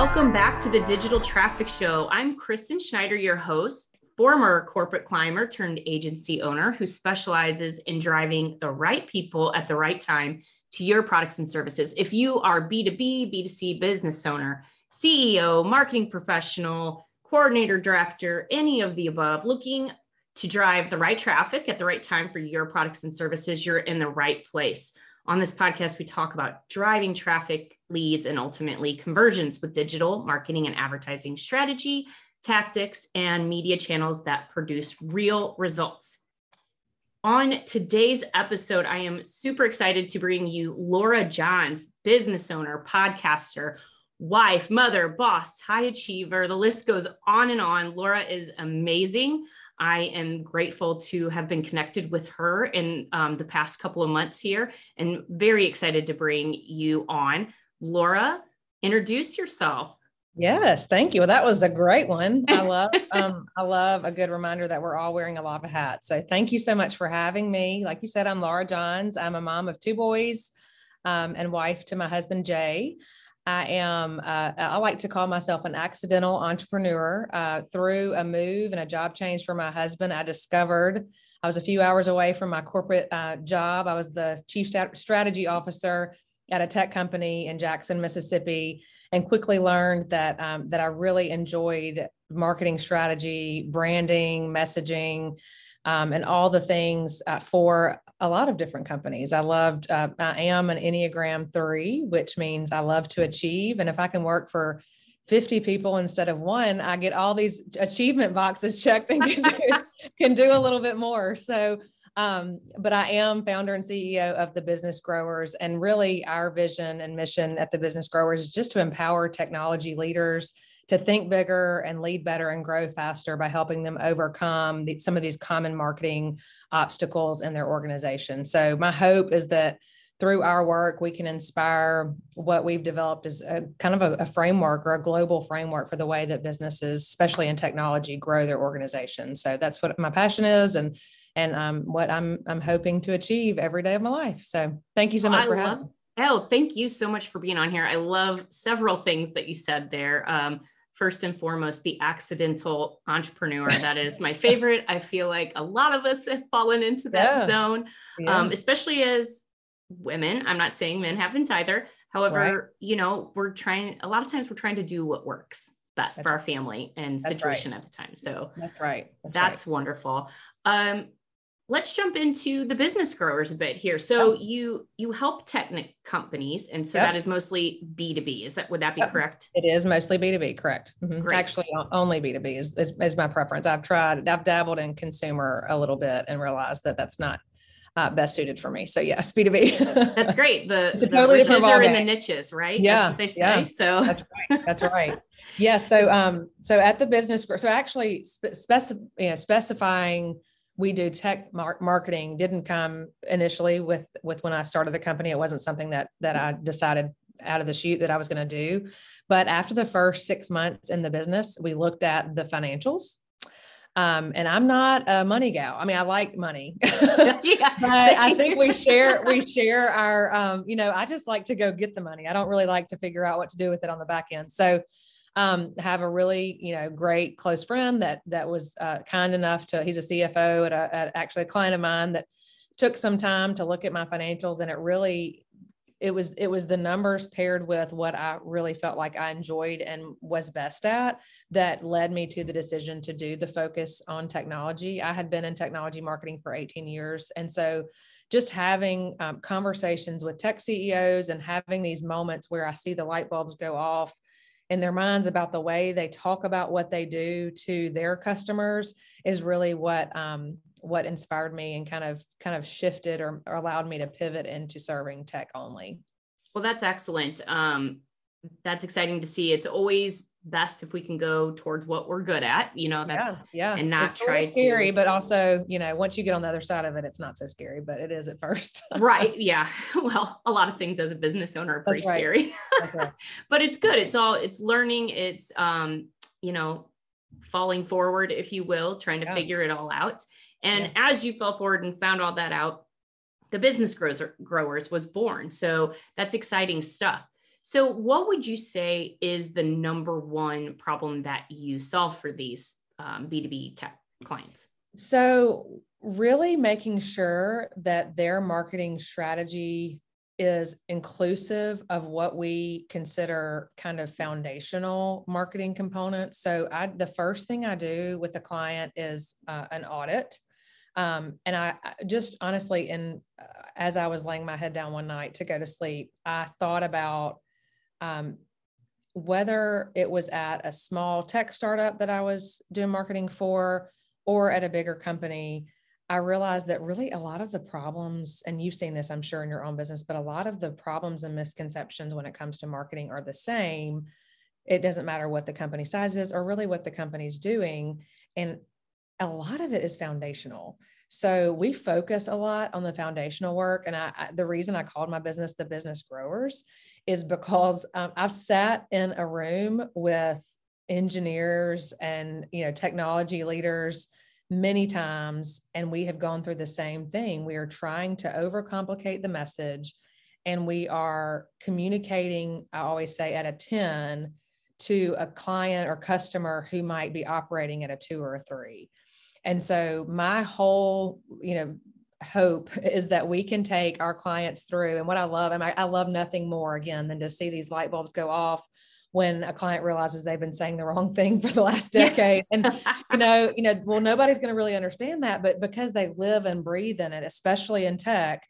Welcome back to the Digital Traffic Show. I'm Kristen Schneider, your host, former corporate climber turned agency owner who specializes in driving the right people at the right time to your products and services. If you are B2B, B2C business owner, CEO, marketing professional, coordinator, director, any of the above, looking to drive the right traffic at the right time for your products and services, you're in the right place. On this podcast, we talk about driving traffic leads and ultimately conversions with digital marketing and advertising strategy, tactics, and media channels that produce real results. On today's episode, I am super excited to bring you Laura Johns, business owner, podcaster, wife, mother, boss, high achiever. The list goes on and on. Laura is amazing. I am grateful to have been connected with her in um, the past couple of months here and very excited to bring you on. Laura, introduce yourself. Yes, thank you. Well, that was a great one. I love um, I love a good reminder that we're all wearing a lot of hats. So thank you so much for having me. Like you said, I'm Laura Johns. I'm a mom of two boys um, and wife to my husband Jay. I am, uh, I like to call myself an accidental entrepreneur. Uh, through a move and a job change for my husband, I discovered I was a few hours away from my corporate uh, job. I was the chief strategy officer at a tech company in Jackson, Mississippi, and quickly learned that um, that I really enjoyed marketing strategy, branding, messaging, um, and all the things uh, for a lot of different companies. I loved, uh, I am an Enneagram three, which means I love to achieve. And if I can work for 50 people instead of one, I get all these achievement boxes checked and can do, can do a little bit more. So, um, but I am founder and CEO of the Business Growers. And really, our vision and mission at the Business Growers is just to empower technology leaders to think bigger and lead better and grow faster by helping them overcome the, some of these common marketing obstacles in their organization. So, my hope is that through our work, we can inspire what we've developed as a kind of a, a, framework or a global framework for the way that businesses, especially in technology, grow their organizations. So that's what my passion is, and and um, what I'm I'm hoping to achieve every day of my life. So thank you so much for love, having. Oh, thank you so much for being on here. I love several things that you said there. Um, first and foremost the accidental entrepreneur that is my favorite i feel like a lot of us have fallen into that yeah. zone yeah. Um, especially as women i'm not saying men haven't either however right. you know we're trying a lot of times we're trying to do what works best that's for our family and situation right. at the time so that's right that's, that's right. wonderful um, let's jump into the business growers a bit here so you you help tech companies and so yep. that is mostly b2b is that would that be yep. correct it is mostly b2b correct mm-hmm. actually only b2b is, is, is, my preference i've tried i've dabbled in consumer a little bit and realized that that's not uh, best suited for me. So yes, B2B. That's great. The, the totally riches are in the niches, right? Yeah. That's what they say. Yeah. So that's right. That's right. yeah. So, um, so at the business, so actually spe- specif- you know, specifying we do tech mar- marketing didn't come initially with with when I started the company. It wasn't something that that I decided out of the chute that I was going to do. But after the first six months in the business, we looked at the financials. Um, and I'm not a money gal. I mean, I like money, but I think we share we share our. Um, you know, I just like to go get the money. I don't really like to figure out what to do with it on the back end. So um, have a really you know great close friend that that was uh, kind enough to he's a cfo at, a, at actually a client of mine that took some time to look at my financials and it really it was it was the numbers paired with what i really felt like i enjoyed and was best at that led me to the decision to do the focus on technology. I had been in technology marketing for 18 years and so just having um, conversations with tech ceos and having these moments where i see the light bulbs go off in their minds about the way they talk about what they do to their customers is really what um, what inspired me and kind of kind of shifted or, or, allowed me to pivot into serving tech only. Well, that's excellent. Um, that's exciting to see. It's always best if we can go towards what we're good at you know that's yeah, yeah. and not it's try scary to but also you know once you get on the other side of it it's not so scary but it is at first right yeah well a lot of things as a business owner are pretty right. scary right. but it's good it's all it's learning it's um you know falling forward if you will trying to yeah. figure it all out and yeah. as you fell forward and found all that out the business growers growers was born so that's exciting stuff So, what would you say is the number one problem that you solve for these um, B2B tech clients? So, really making sure that their marketing strategy is inclusive of what we consider kind of foundational marketing components. So, I, the first thing I do with a client is uh, an audit. Um, and I, I just honestly, and uh, as I was laying my head down one night to go to sleep, I thought about um, whether it was at a small tech startup that I was doing marketing for or at a bigger company I realized that really a lot of the problems, and you've seen this, I'm sure, in your own business, but a lot of the problems and misconceptions when it comes to marketing are the same. It doesn't matter what the company size is or really what the company's doing. And a lot of it is foundational. So we focus a lot on the foundational work. And I, I the reason I called my business the business growers is because um, I've sat in a room with engineers and you know technology leaders many times and we have gone through the same thing. We are trying to overcomplicate the message and we are communicating i always say at a 10 to a client or customer who might be operating at a 2 or a 3 and so my whole you know hope is that we can take our clients through. And what i love and I, I love nothing more again than to see these light bulbs go off when a client realizes they've been saying the wrong thing for the last decade. And you know you know well nobody's going to really understand that but because they live and breathe in it especially in tech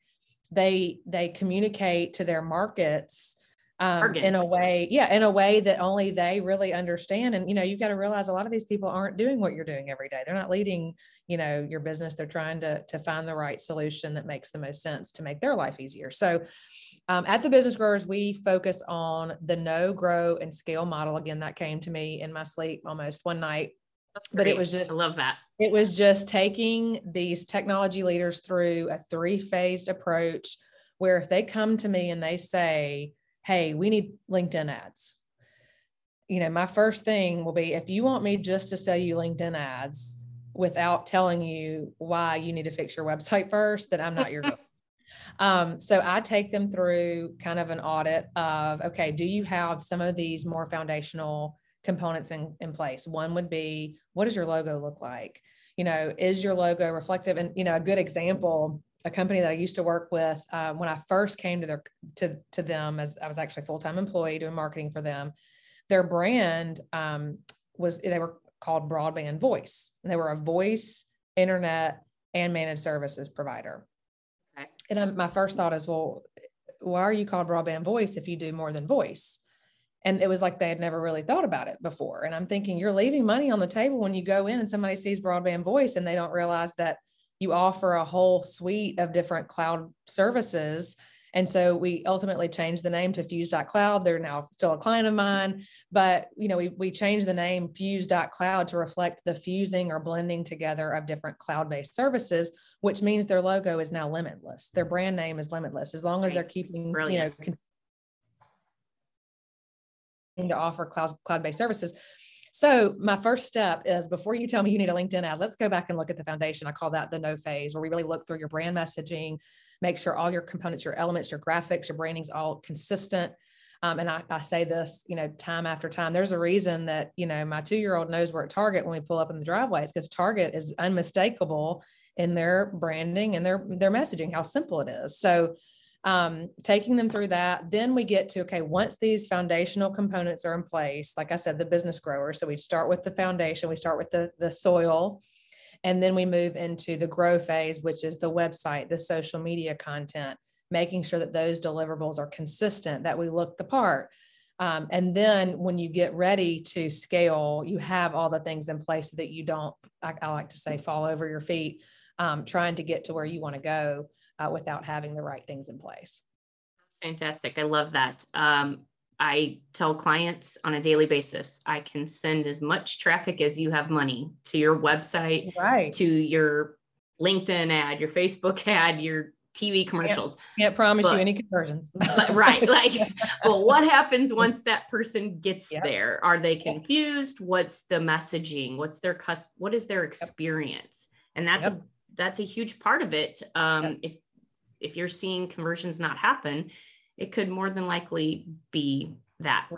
they they communicate to their markets um, in a way yeah in a way that only they really understand and you know you've got to realize a lot of these people aren't doing what you're doing every day they're not leading you know your business they're trying to to find the right solution that makes the most sense to make their life easier so um, at the Business Growers, we focus on the no grow, and scale model. Again, that came to me in my sleep almost one night. But it was just, I love that. It was just taking these technology leaders through a three phased approach where if they come to me and they say, Hey, we need LinkedIn ads, you know, my first thing will be if you want me just to sell you LinkedIn ads without telling you why you need to fix your website first, that I'm not your Um, so I take them through kind of an audit of okay, do you have some of these more foundational components in, in place? One would be what does your logo look like? You know, is your logo reflective? And you know, a good example, a company that I used to work with uh, when I first came to their to to them as I was actually full time employee doing marketing for them. Their brand um, was they were called Broadband Voice. And they were a voice, internet, and managed services provider. And I'm, my first thought is, well, why are you called broadband voice if you do more than voice? And it was like they had never really thought about it before. And I'm thinking, you're leaving money on the table when you go in and somebody sees broadband voice and they don't realize that you offer a whole suite of different cloud services and so we ultimately changed the name to fuse.cloud. They're now still a client of mine, but you know, we, we changed the name fuse.cloud to reflect the fusing or blending together of different cloud-based services, which means their logo is now limitless. Their brand name is limitless as long as they're keeping, Brilliant. you know, to offer cloud cloud-based services. So my first step is before you tell me you need a LinkedIn ad, let's go back and look at the foundation. I call that the no phase, where we really look through your brand messaging, make sure all your components, your elements, your graphics, your branding's all consistent. Um, and I, I, say this, you know, time after time. There's a reason that, you know, my two year old knows we're at Target when we pull up in the driveway. It's because Target is unmistakable in their branding and their their messaging, how simple it is. So um, taking them through that, then we get to okay, once these foundational components are in place, like I said, the business grower. So we start with the foundation, we start with the the soil, and then we move into the grow phase, which is the website, the social media content, making sure that those deliverables are consistent, that we look the part. Um, and then when you get ready to scale, you have all the things in place so that you don't, I, I like to say, fall over your feet, um, trying to get to where you want to go uh, without having the right things in place. Fantastic. I love that. Um, I tell clients on a daily basis, I can send as much traffic as you have money to your website, right. to your LinkedIn ad, your Facebook ad, your TV commercials. Can't, can't promise but, you any conversions. but, right. Like, well, what happens once that person gets yep. there? Are they confused? What's the messaging? What's their cus- what is their experience? And that's yep. a that's a huge part of it. Um, if if you're seeing conversions not happen, it could more than likely be that.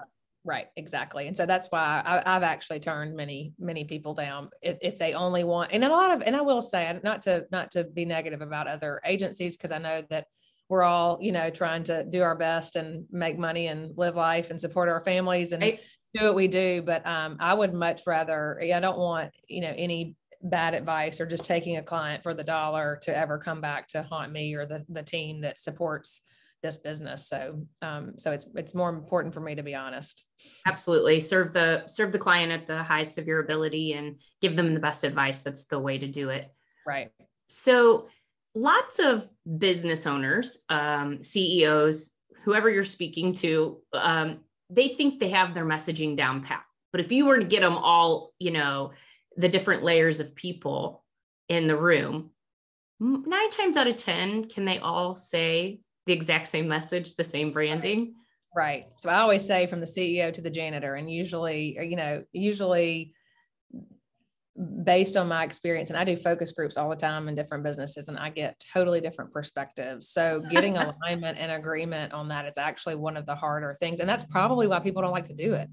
Right, exactly. And so that's why I, have actually turned many, many people down if, if, they only want, and a lot of, and I will say not to, not to be negative about other agencies, because I know that we're all, you know, trying to do our best and make money and live life and support our families and right. do what we do. But um, I would much rather, I don't want, you know, any bad advice or just taking a client for the dollar to ever come back to haunt me or the, the team that supports this business. So, um, so it's it's more important for me to be honest. Absolutely, serve the serve the client at the highest of your ability and give them the best advice. That's the way to do it. Right. So, lots of business owners, um, CEOs, whoever you're speaking to, um, they think they have their messaging down pat. But if you were to get them all, you know, the different layers of people in the room, nine times out of 10, can they all say the exact same message, the same branding. Right. So I always say from the CEO to the janitor, and usually, uh, you know, usually based on my experience, and I do focus groups all the time in different businesses, and I get totally different perspectives. So getting alignment and agreement on that is actually one of the harder things. And that's probably why people don't like to do it.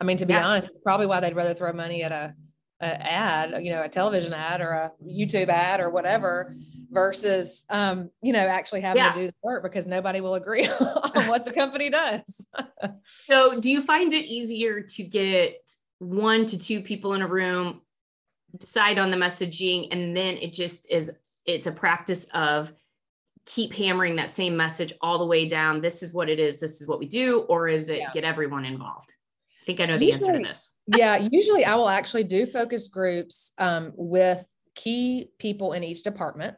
I mean, to be yeah. honest, it's probably why they'd rather throw money at a, a ad, you know, a television ad or a YouTube ad or whatever versus um, you know actually having yeah. to do the work because nobody will agree on what the company does so do you find it easier to get one to two people in a room decide on the messaging and then it just is it's a practice of keep hammering that same message all the way down this is what it is this is what we do or is it yeah. get everyone involved i think i know the usually, answer to this yeah usually i will actually do focus groups um, with key people in each department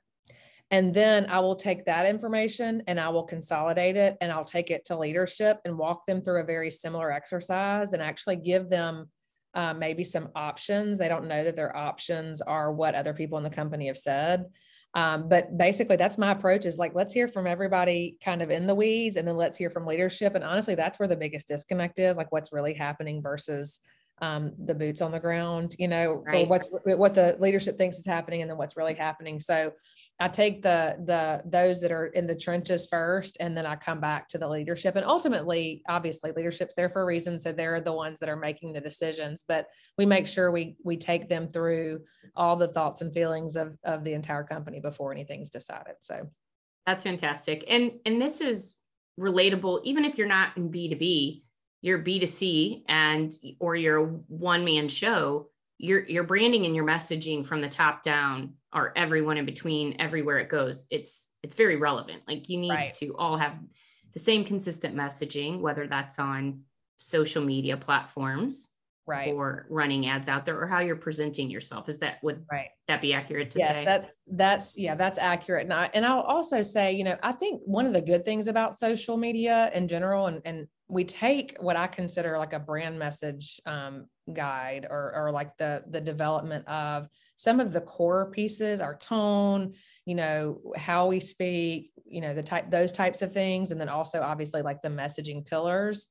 and then I will take that information and I will consolidate it and I'll take it to leadership and walk them through a very similar exercise and actually give them uh, maybe some options. They don't know that their options are what other people in the company have said. Um, but basically, that's my approach is like, let's hear from everybody kind of in the weeds and then let's hear from leadership. And honestly, that's where the biggest disconnect is like what's really happening versus um, the boots on the ground, you know, right. or what what the leadership thinks is happening and then what's really happening. So I take the the those that are in the trenches first, and then I come back to the leadership. And ultimately, obviously, leadership's there for a reason, so they're the ones that are making the decisions. But we make sure we we take them through all the thoughts and feelings of of the entire company before anything's decided. So that's fantastic, and and this is relatable even if you're not in B two B you're B2C and or you're a one man show, your your branding and your messaging from the top down are everyone in between everywhere it goes. It's it's very relevant. Like you need right. to all have the same consistent messaging, whether that's on social media platforms right. or running ads out there or how you're presenting yourself. Is that would right. that be accurate to yes, say? that's that's yeah that's accurate. And I, and I'll also say you know I think one of the good things about social media in general and and we take what I consider like a brand message um, guide or, or like the the development of some of the core pieces, our tone, you know, how we speak, you know, the type those types of things, and then also obviously like the messaging pillars.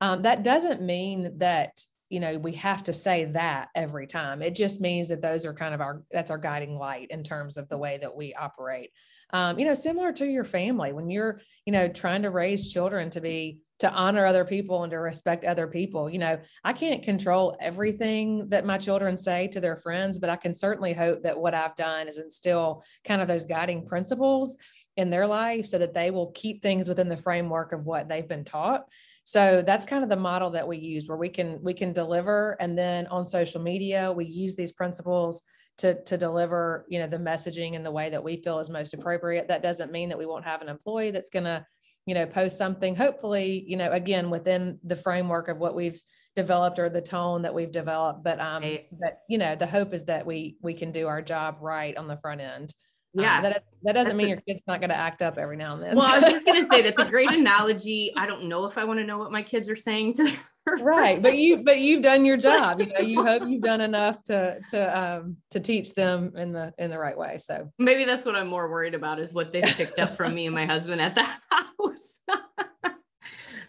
Um, that doesn't mean that you know we have to say that every time. It just means that those are kind of our that's our guiding light in terms of the way that we operate. Um, you know, similar to your family when you're you know trying to raise children to be to honor other people and to respect other people. You know, I can't control everything that my children say to their friends, but I can certainly hope that what I've done is instill kind of those guiding principles in their life so that they will keep things within the framework of what they've been taught. So that's kind of the model that we use where we can we can deliver and then on social media we use these principles to to deliver, you know, the messaging in the way that we feel is most appropriate. That doesn't mean that we won't have an employee that's going to you know post something. Hopefully you know again within the framework of what we've developed or the tone that we've developed but um but you know the hope is that we we can do our job right on the front end yeah. Um, that, that doesn't that's mean a, your kid's not going to act up every now and then. Well i was just going to say that's a great analogy. I don't know if i want to know what my kids are saying to their right but you but you've done your job you know you hope you've done enough to to um to teach them in the in the right way so. Maybe that's what i'm more worried about is what they picked up from me and my husband at the house.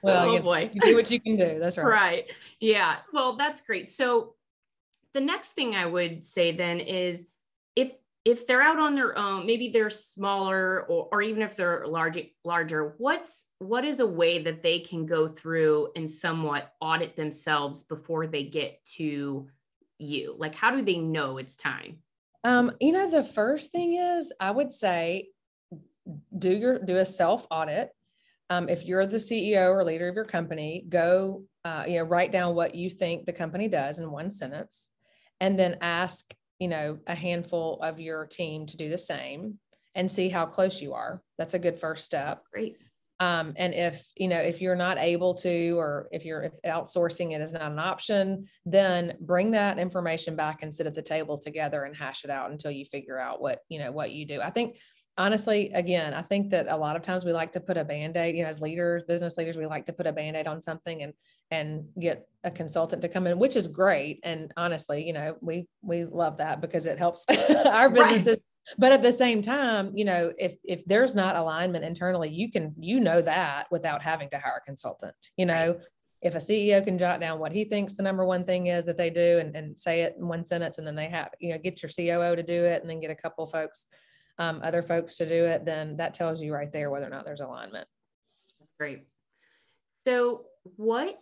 Well oh you, boy. you do what you can do that's right. Right yeah well that's great. So the next thing i would say then is if if they're out on their own, maybe they're smaller or, or even if they're large, larger, what's what is a way that they can go through and somewhat audit themselves before they get to you? Like how do they know it's time? Um, you know, the first thing is I would say do your do a self audit. Um, if you're the CEO or leader of your company, go uh, you know write down what you think the company does in one sentence, and then ask you know a handful of your team to do the same and see how close you are. That's a good first step. Great. Um, and if you know if you're not able to or if you're if outsourcing it is not an option then bring that information back and sit at the table together and hash it out until you figure out what you know what you do i think honestly again i think that a lot of times we like to put a band-aid you know as leaders business leaders we like to put a band-aid on something and and get a consultant to come in which is great. And honestly you know we we love that because it helps our businesses. Right but at the same time you know if if there's not alignment internally you can you know that without having to hire a consultant you know? If a ceo can jot down what he thinks the number one thing is that they do and, and say it in one sentence and then they have you know get your coo to do it and then get a couple folks um, other folks to do it then that tells you right there whether or not there's alignment great so what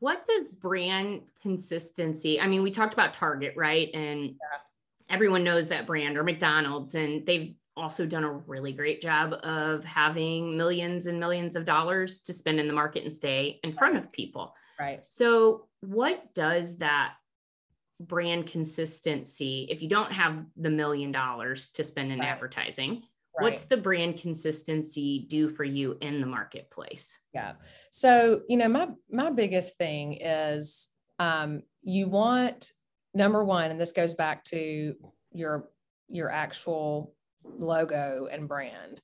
what does brand consistency i mean we talked about target right and yeah everyone knows that brand or McDonald's, and they've also done a really great job of having millions and millions of dollars to spend in the market and stay in front of people. Right. So, what does that brand consistency, if you don't have the million dollars to spend in right. advertising, Right. what's the brand consistency do for you in the marketplace yeah so you know my my biggest thing is um, you want number one, and this goes back to your your actual logo and brand.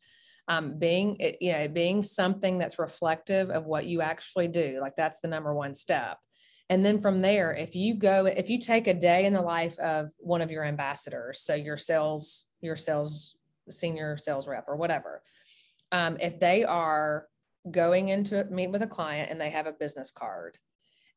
Um, being you know being something that's reflective of what you actually do like that's the number one step and then from there if you go if you take a day in the life of one of your ambassadors so your sales your sales senior sales rep or whatever um, if they are going into meet with a client and they have a business card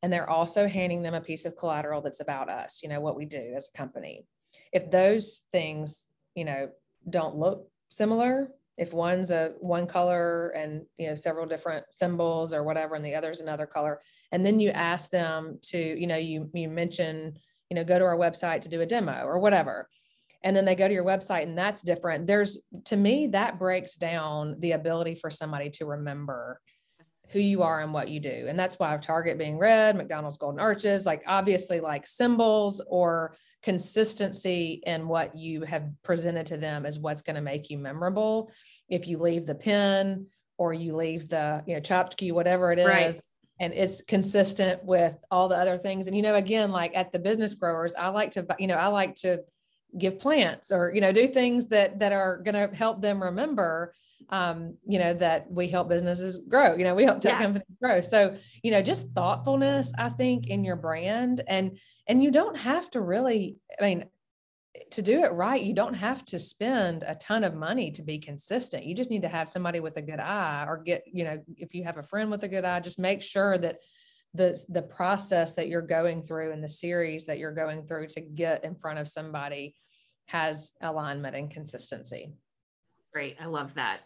and they're also handing them a piece of collateral that's about us you know what we do as a company if those things you know don't look similar if one's a one color and you know several different symbols or whatever and the other's another color and then you ask them to you know you you mention you know go to our website to do a demo or whatever and then they go to your website and that's different there's to me that breaks down the ability for somebody to remember who you are and what you do. And that's why Target being red, McDonald's golden arches, like obviously like symbols or consistency in what you have presented to them is what's going to make you memorable. If you leave the pin or you leave the, you know, tchotchke, whatever it is, right. and it's consistent with all the other things. And, you know, again, like at the business growers, I like to, you know, I like to give plants or, you know, do things that, that are going to help them remember um, you know, that we help businesses grow, you know, we help tech yeah. companies grow. So, you know, just thoughtfulness, I think, in your brand and and you don't have to really, I mean, to do it right, you don't have to spend a ton of money to be consistent. You just need to have somebody with a good eye or get, you know, if you have a friend with a good eye, just make sure that the the process that you're going through and the series that you're going through to get in front of somebody has alignment and consistency. Great. I love that.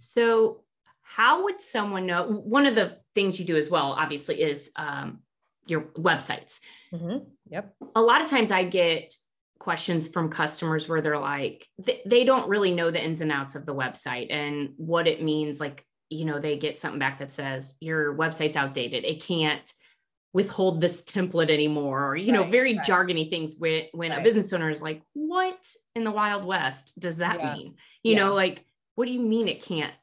So, how would someone know? One of the things you do as well, obviously, is um, your websites. Mm-hmm. Yep. A lot of times I get questions from customers where they're like, they, they don't really know the ins and outs of the website and what it means. Like, you know, they get something back that says your website's outdated. It can't withhold this template anymore or you right, know very right. jargony things when when right. a business owner is like what in the wild west does that yeah. mean you yeah. know like what do you mean it can't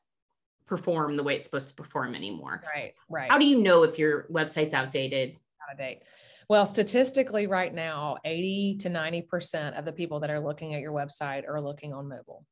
perform the way it's supposed to perform anymore? Right, right. How do you know if your website's outdated? Out of date. Well, statistically, right now, 80 to 90% of the people that are looking at your website are looking on mobile.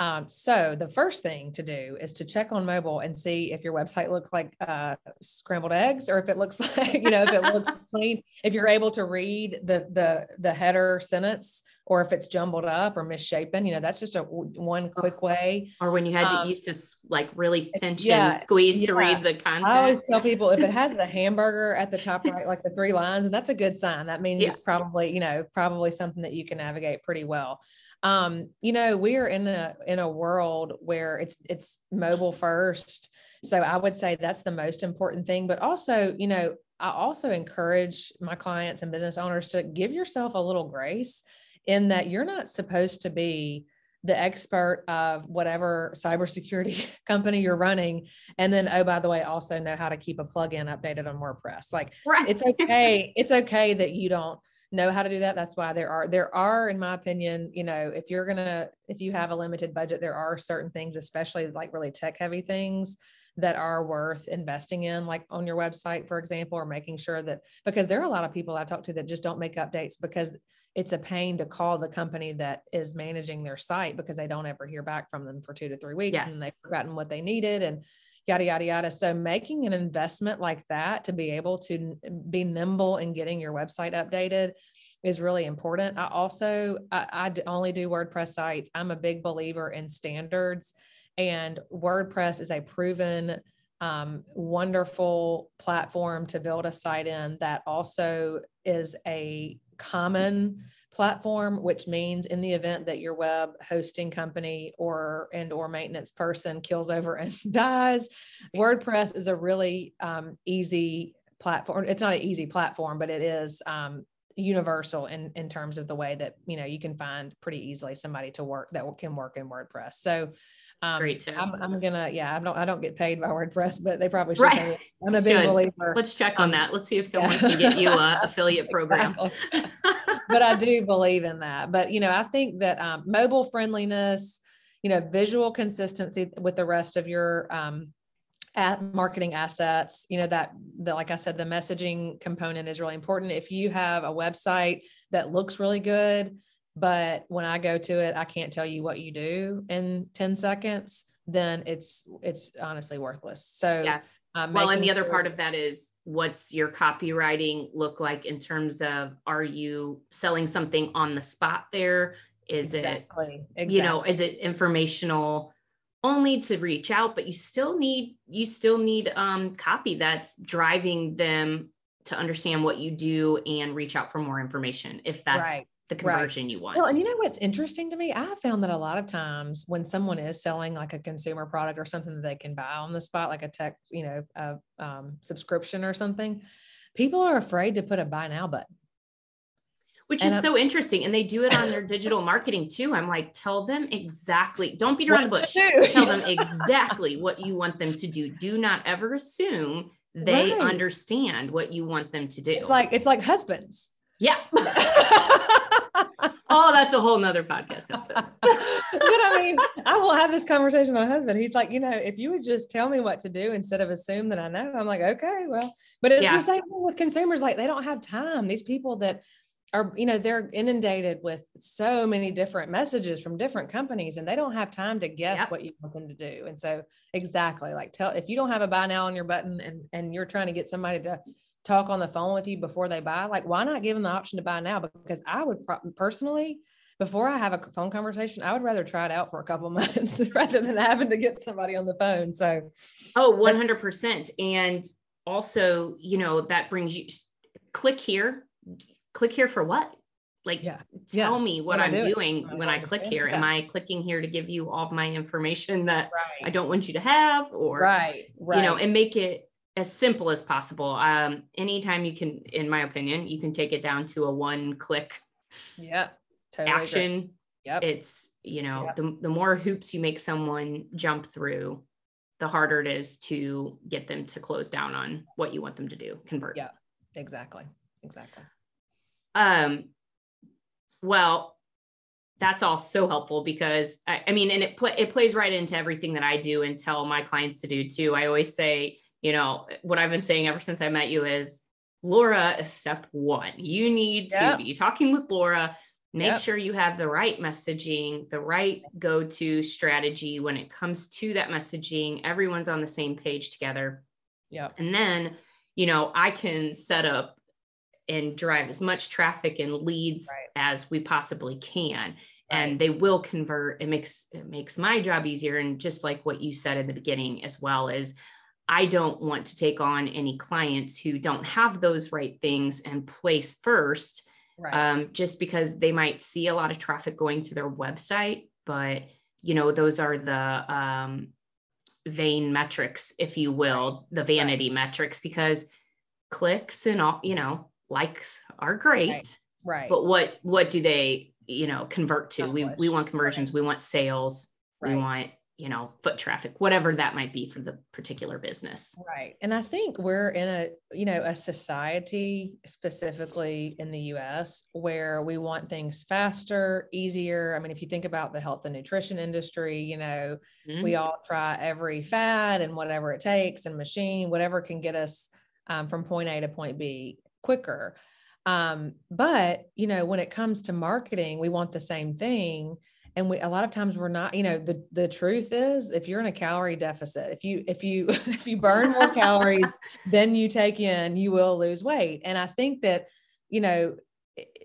Um, so the first thing to do is to check on mobile and see if your website looks like uh, scrambled eggs or if it looks like you know if it looks clean. If you're able to read the the the header sentence or if it's jumbled up or misshapen, you know, that's just a one quick way. Or when you had um, to used to like really pinch yeah, and squeeze yeah. to read the content. I always tell people if it has the hamburger at the top right, like the three lines, and that's a good sign. That means yeah. it's probably, you know, probably something that you can navigate pretty well. Um, you know, we are in a in a world where it's it's mobile first. So I would say that's the most important thing. But also, you know, I also encourage my clients and business owners to give yourself a little grace in that you're not supposed to be the expert of whatever cybersecurity company you're running. And then, oh, by the way, also know how to keep a plugin updated on WordPress. Like right. it's okay. it's okay that you don't know how to do that. That's why there are, there are, in my opinion, you know, if you're going to, if you have a limited budget, there are certain things, especially like really tech heavy things that are worth investing in, like on your website, for example, or making sure that because there are a lot of people I talk to that just don't make updates because it's a pain to call the company that is managing their site because they don't ever hear back from them for two to three weeks yes. and they've forgotten what they needed and yada yada yada. So making an investment like that to be able to be nimble in getting your website updated is really important. I also I, I only do wordpress sites. I'm a big believer in standards and WordPress is a proven, um, wonderful platform to build a site in that also is a common platform which means in the event that your web hosting company or and or maintenance person kills over and dies wordpress is a really um, easy platform. It's not an easy platform but it is um, universal in in terms of the way that you know you can find pretty easily somebody to work that can work in wordpress. So um, Great tip. I'm, I'm, gonna, yeah, I don't, I don't get paid by WordPress, but they probably should. Right. I'm a big Good. believer. Let's check on that. Let's see if someone yeah. can get you a affiliate program. but I do believe in that. But you know, I think that um, mobile friendliness, you know, visual consistency with the rest of your um, at marketing assets you know that the like i said the messaging component is really important if you have a website that looks really good but when I go to it, I can't tell you what you do in 10 seconds, then it's it's honestly worthless. So yeah. Uh, well, and the other part of that is what's your copywriting look like in terms of are you selling something on the spot there? Is exactly. it exactly. you know, is it informational only to reach out, but you still need you still need um copy that's driving them to understand what you do and reach out for more information if that's right the conversion right. you want. Well, and you know what's interesting to me? I found that a lot of times when someone is selling like a consumer product or something that they can buy on the spot, like a tech, you know, a um, subscription or something, people are afraid to put a buy now button. Which and is so interesting. And they do it on their digital marketing too. I'm like, tell them exactly, don't beat around the bush. Tell them exactly what you want them to do. Do not ever assume they right. understand what you want them to do. It's like it's like husbands. Yeah. oh, that's a whole nother podcast episode. but I mean, I will have this conversation with my husband. He's like, you know, if you would just tell me what to do instead of assume that I know, I'm like, okay, well, but it's yeah. the same thing with consumers. Like they don't have time. These people that are, you know, they're inundated with so many different messages from different companies and they don't have time to guess yep. what you want them to do. And so exactly like tell if you don't have a buy now on your button and and you're trying to get somebody to talk on the phone with you before they buy, like why not give them the option to buy now? Because I would pro- personally, before I have a phone conversation, I would rather try it out for a couple months rather than having to get somebody on the phone. So, oh, 100%. And also, you know, that brings you click here, click here for what? Like, yeah. tell yeah. me what, what I'm doing, when I click here. Yeah. Am I clicking here to give you all of my information that right. I don't want you to have? Or, right, right. you know, and make it as simple as possible. Um, anytime you can, in my opinion, you can take it down to a one click yeah, totally action. Agree. Yep. It's, you know, yep. the, the more hoops you make someone jump through, the harder it is to get them to close down on what you want them to do, convert. Yeah, exactly. Exactly. Um, well, that's all so helpful because I, I mean, and it pl- it plays right into everything that I do and tell my clients to do too. I always say, you know, what I've been saying ever since I met you is Laura is step one. You need yep. to be talking with Laura. Make yep. sure you have the right messaging, the right go to strategy when it comes to that messaging. Everyone's on the same page together. Yeah. And then, you know, I can set up and drive as much traffic and leads Right. as we possibly can and they will convert it makes it makes my job easier and just like what you said in the beginning as well is i don't want to take on any clients who don't have those right things and place first Right. um, just because they might see a lot of traffic going to their website. But you know those are the um, vain metrics if you will the vanity metrics because clicks and all you know likes are great. Right. right. but what what do they you know convert to? We we want conversions. We want sales. We want you know foot traffic whatever that might be for the particular business Right. And I think we're in a, you know, a society specifically in the US where we want things faster, easier. I mean, if you think about the health and nutrition industry, you know, Mhm. we all try every fad and whatever it takes and machine, whatever can get us um, from point A to point B quicker. Um, but, you know, when it comes to marketing, we want the same thing and we a lot of times we're not you know the the truth is if you're in a calorie deficit if you if you if you burn more calories than you take in you will lose weight. And i think that you know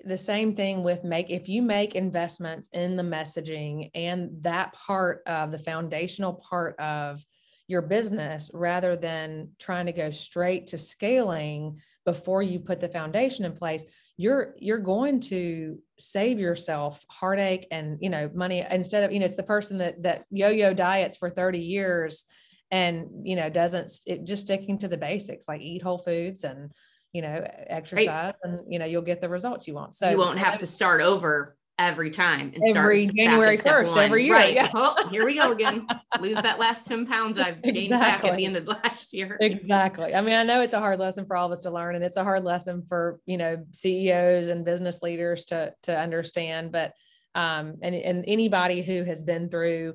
the same thing with make if you make investments in the messaging and that part of the foundational part of your business rather than trying to go straight to scaling before you put the foundation in place you're you're going to save yourself heartache and you know money instead of you know it's the person that that yo-yo diets for 30 years and you know doesn't it just sticking to the basics like eat whole foods and you know exercise and you know you'll get the results you want. So you won't have to start over every time and Every January 1st every year, right. yeah. oh here we go again. Lose that last 10 pounds i've gained back at the end of last year. Exactly. I mean i know it's a hard lesson for all of us to learn and it's a hard lesson for you know ceos and business leaders to to understand but um and and anybody who has been through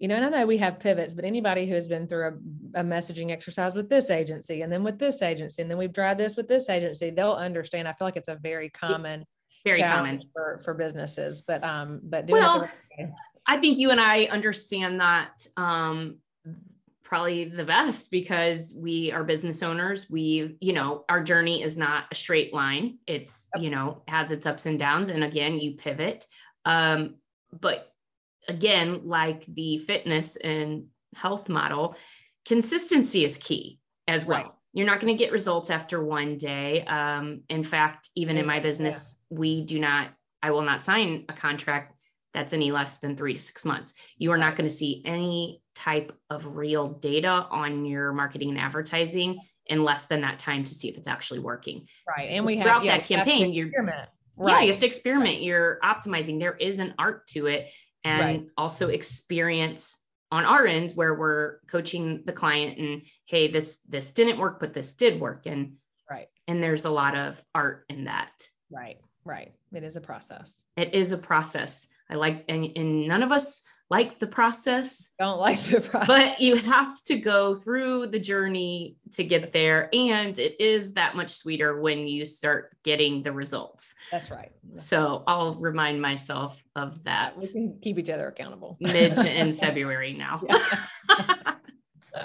you know and i know we have pivots but anybody who has been through a, a messaging exercise with this agency and then with this agency and then we've tried this with this agency they'll understand. I feel like it's a very common very common for for businesses but um but Well, right. I think you and I understand that um, probably the best because we are business owners. We, you know, our journey is not a straight line. It's, you know, has its ups and downs. And again, you pivot. Um, but again, like the fitness and health model, consistency is key as well. Right. You're not going to get results after one day. Um, in fact, even in my Yeah. business, we do not, I will not sign a contract that's any less than three to six months. You are not going to see any type of real data on your marketing and advertising in less than that time to see if it's actually working. right and we have Throughout yeah, that have campaign, you're- experiment. Yeah, you have to experiment. You're optimizing. There is an art to it. And Right. also experience on our end where we're coaching the client and hey, this this didn't work, but this did work. And right and there's a lot of art in that. right right it is a process It is a process. I like and, and none of us like the process. don't like the process. but you have to go through the journey to get there and it is that much sweeter when you start getting the results. That's right. So i'll remind myself of that. We can keep each other accountable. Mid to end february now. Yeah.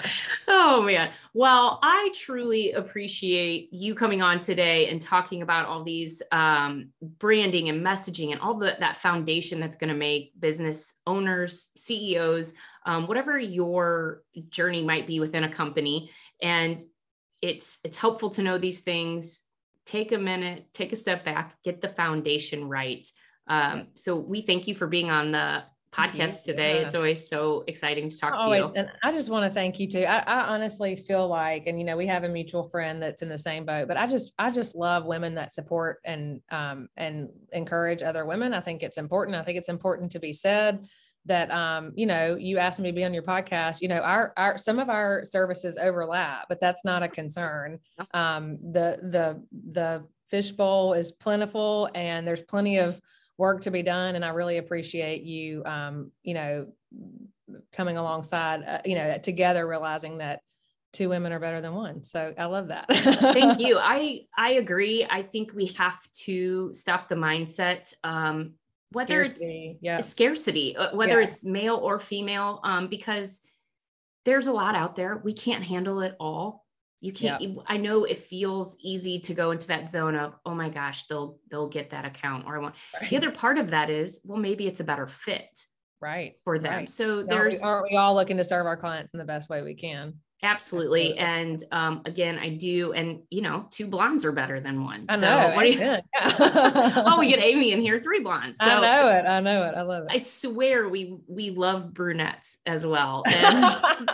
oh man. Well i truly appreciate you coming on today and talking about all these um, branding and messaging and all the, that foundation that's going to make business owners ceos um, whatever your journey might be within a company. And it's it's helpful to know these things. Take a minute take a step back get the foundation right. Um, so we thank you for being on the. Podcast today Yeah. it's always so exciting to talk to you And I just want to thank you too. I, I honestly feel like, and you know, we have a mutual friend that's in the same boat, but I just, I just love women that support and, um, and encourage other women. I think it's important. I think it's important to be said that, um, you know, you asked me to be on your podcast, you know, our, our, some of our services overlap, but that's not a concern. Um, the, the, the fishbowl is plentiful and there's plenty of work to be done. And I really appreciate you, um, you know, coming alongside, uh, you know, together, realizing that two women are better than one. So I love that. thank you i i agree i think we have to stop the mindset um whether Scarcity, it's yeah, scarcity uh, whether Yeah. it's male or female um because there's a lot out there we can't handle it all you can't yeah. i know it feels easy to go into that zone of oh my gosh they'll they'll get that account or i want right. the other part of that is well maybe it's a better fit right for them right. so no, there's aren't we all looking to serve our clients in the best way we can Absolutely. And um, again, I do. And, you know, two blondes are better than one. I know. what do you, yeah. oh, we get Amy in here, three blondes. So I know it. I know it. I love it. I swear we, we love brunettes as well.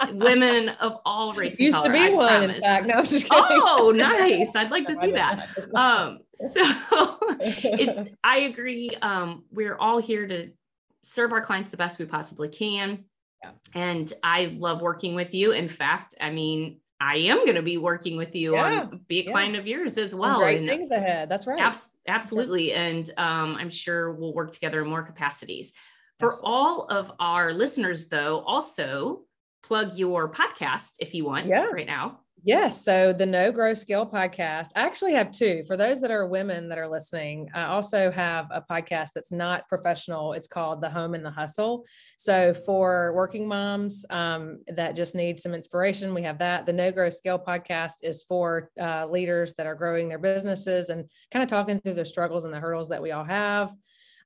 And women of all races. Used color, to be I one, promise. in fact. No, I'm just kidding. Oh, nice. I'd like to see that. Um, so it's, I agree. Um, we're all here to serve our clients the best we possibly can yeah. And I love working with you. In fact, I mean, I am going to be working with you yeah. on be a yeah. client of yours as well. great and things ahead. That's right. Abs- absolutely. And um, I'm sure we'll work together in more capacities. For absolutely. all of our listeners, though, also plug your podcast if you want yeah. right now. Yes. So the No Grow Scale podcast, I actually have two. For those that are women that are listening, I also have a podcast that's not professional. It's called The Home and the Hustle. So for working moms um, that just need some inspiration, we have that. The No Grow Scale podcast is for uh, leaders that are growing their businesses and kind of talking through the struggles and the hurdles that we all have.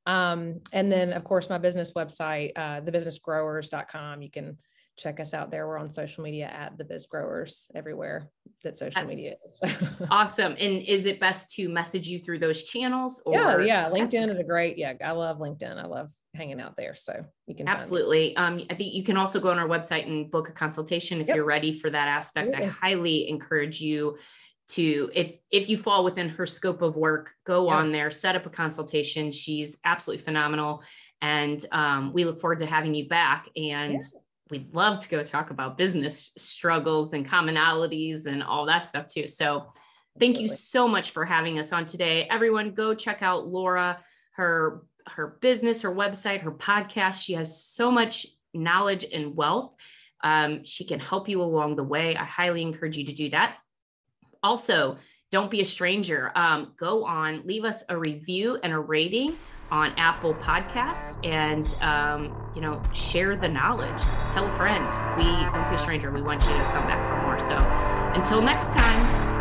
Um, and then, of course, my business website, uh, thebusinessgrowers.com. You can check us out there. We're on social media at the Biz Growers everywhere that social That's media is. awesome. And is it best to message you through those channels? Or yeah, yeah. LinkedIn is a great. Yeah, I love LinkedIn. I love hanging out there. So you can absolutely. Um, I think you can also go on our website and book a consultation if yep. you're ready for that aspect. I highly encourage you to if if you fall within her scope of work go on there set up a consultation she's absolutely phenomenal and um, we look forward to having you back and yeah we'd love to go talk about business struggles and commonalities and all that stuff too. So thank you so much for having us on today. Everyone go check out Laura, her her business, her website, her podcast. She has so much knowledge and wealth. Um, she can help you along the way. I highly encourage you to do that. Also, don't be a stranger. Um, go on, leave us a review and a rating on Apple Podcasts and, um, you know, share the knowledge. Tell a friend. We don't be a stranger. We want you to come back for more. So until next time.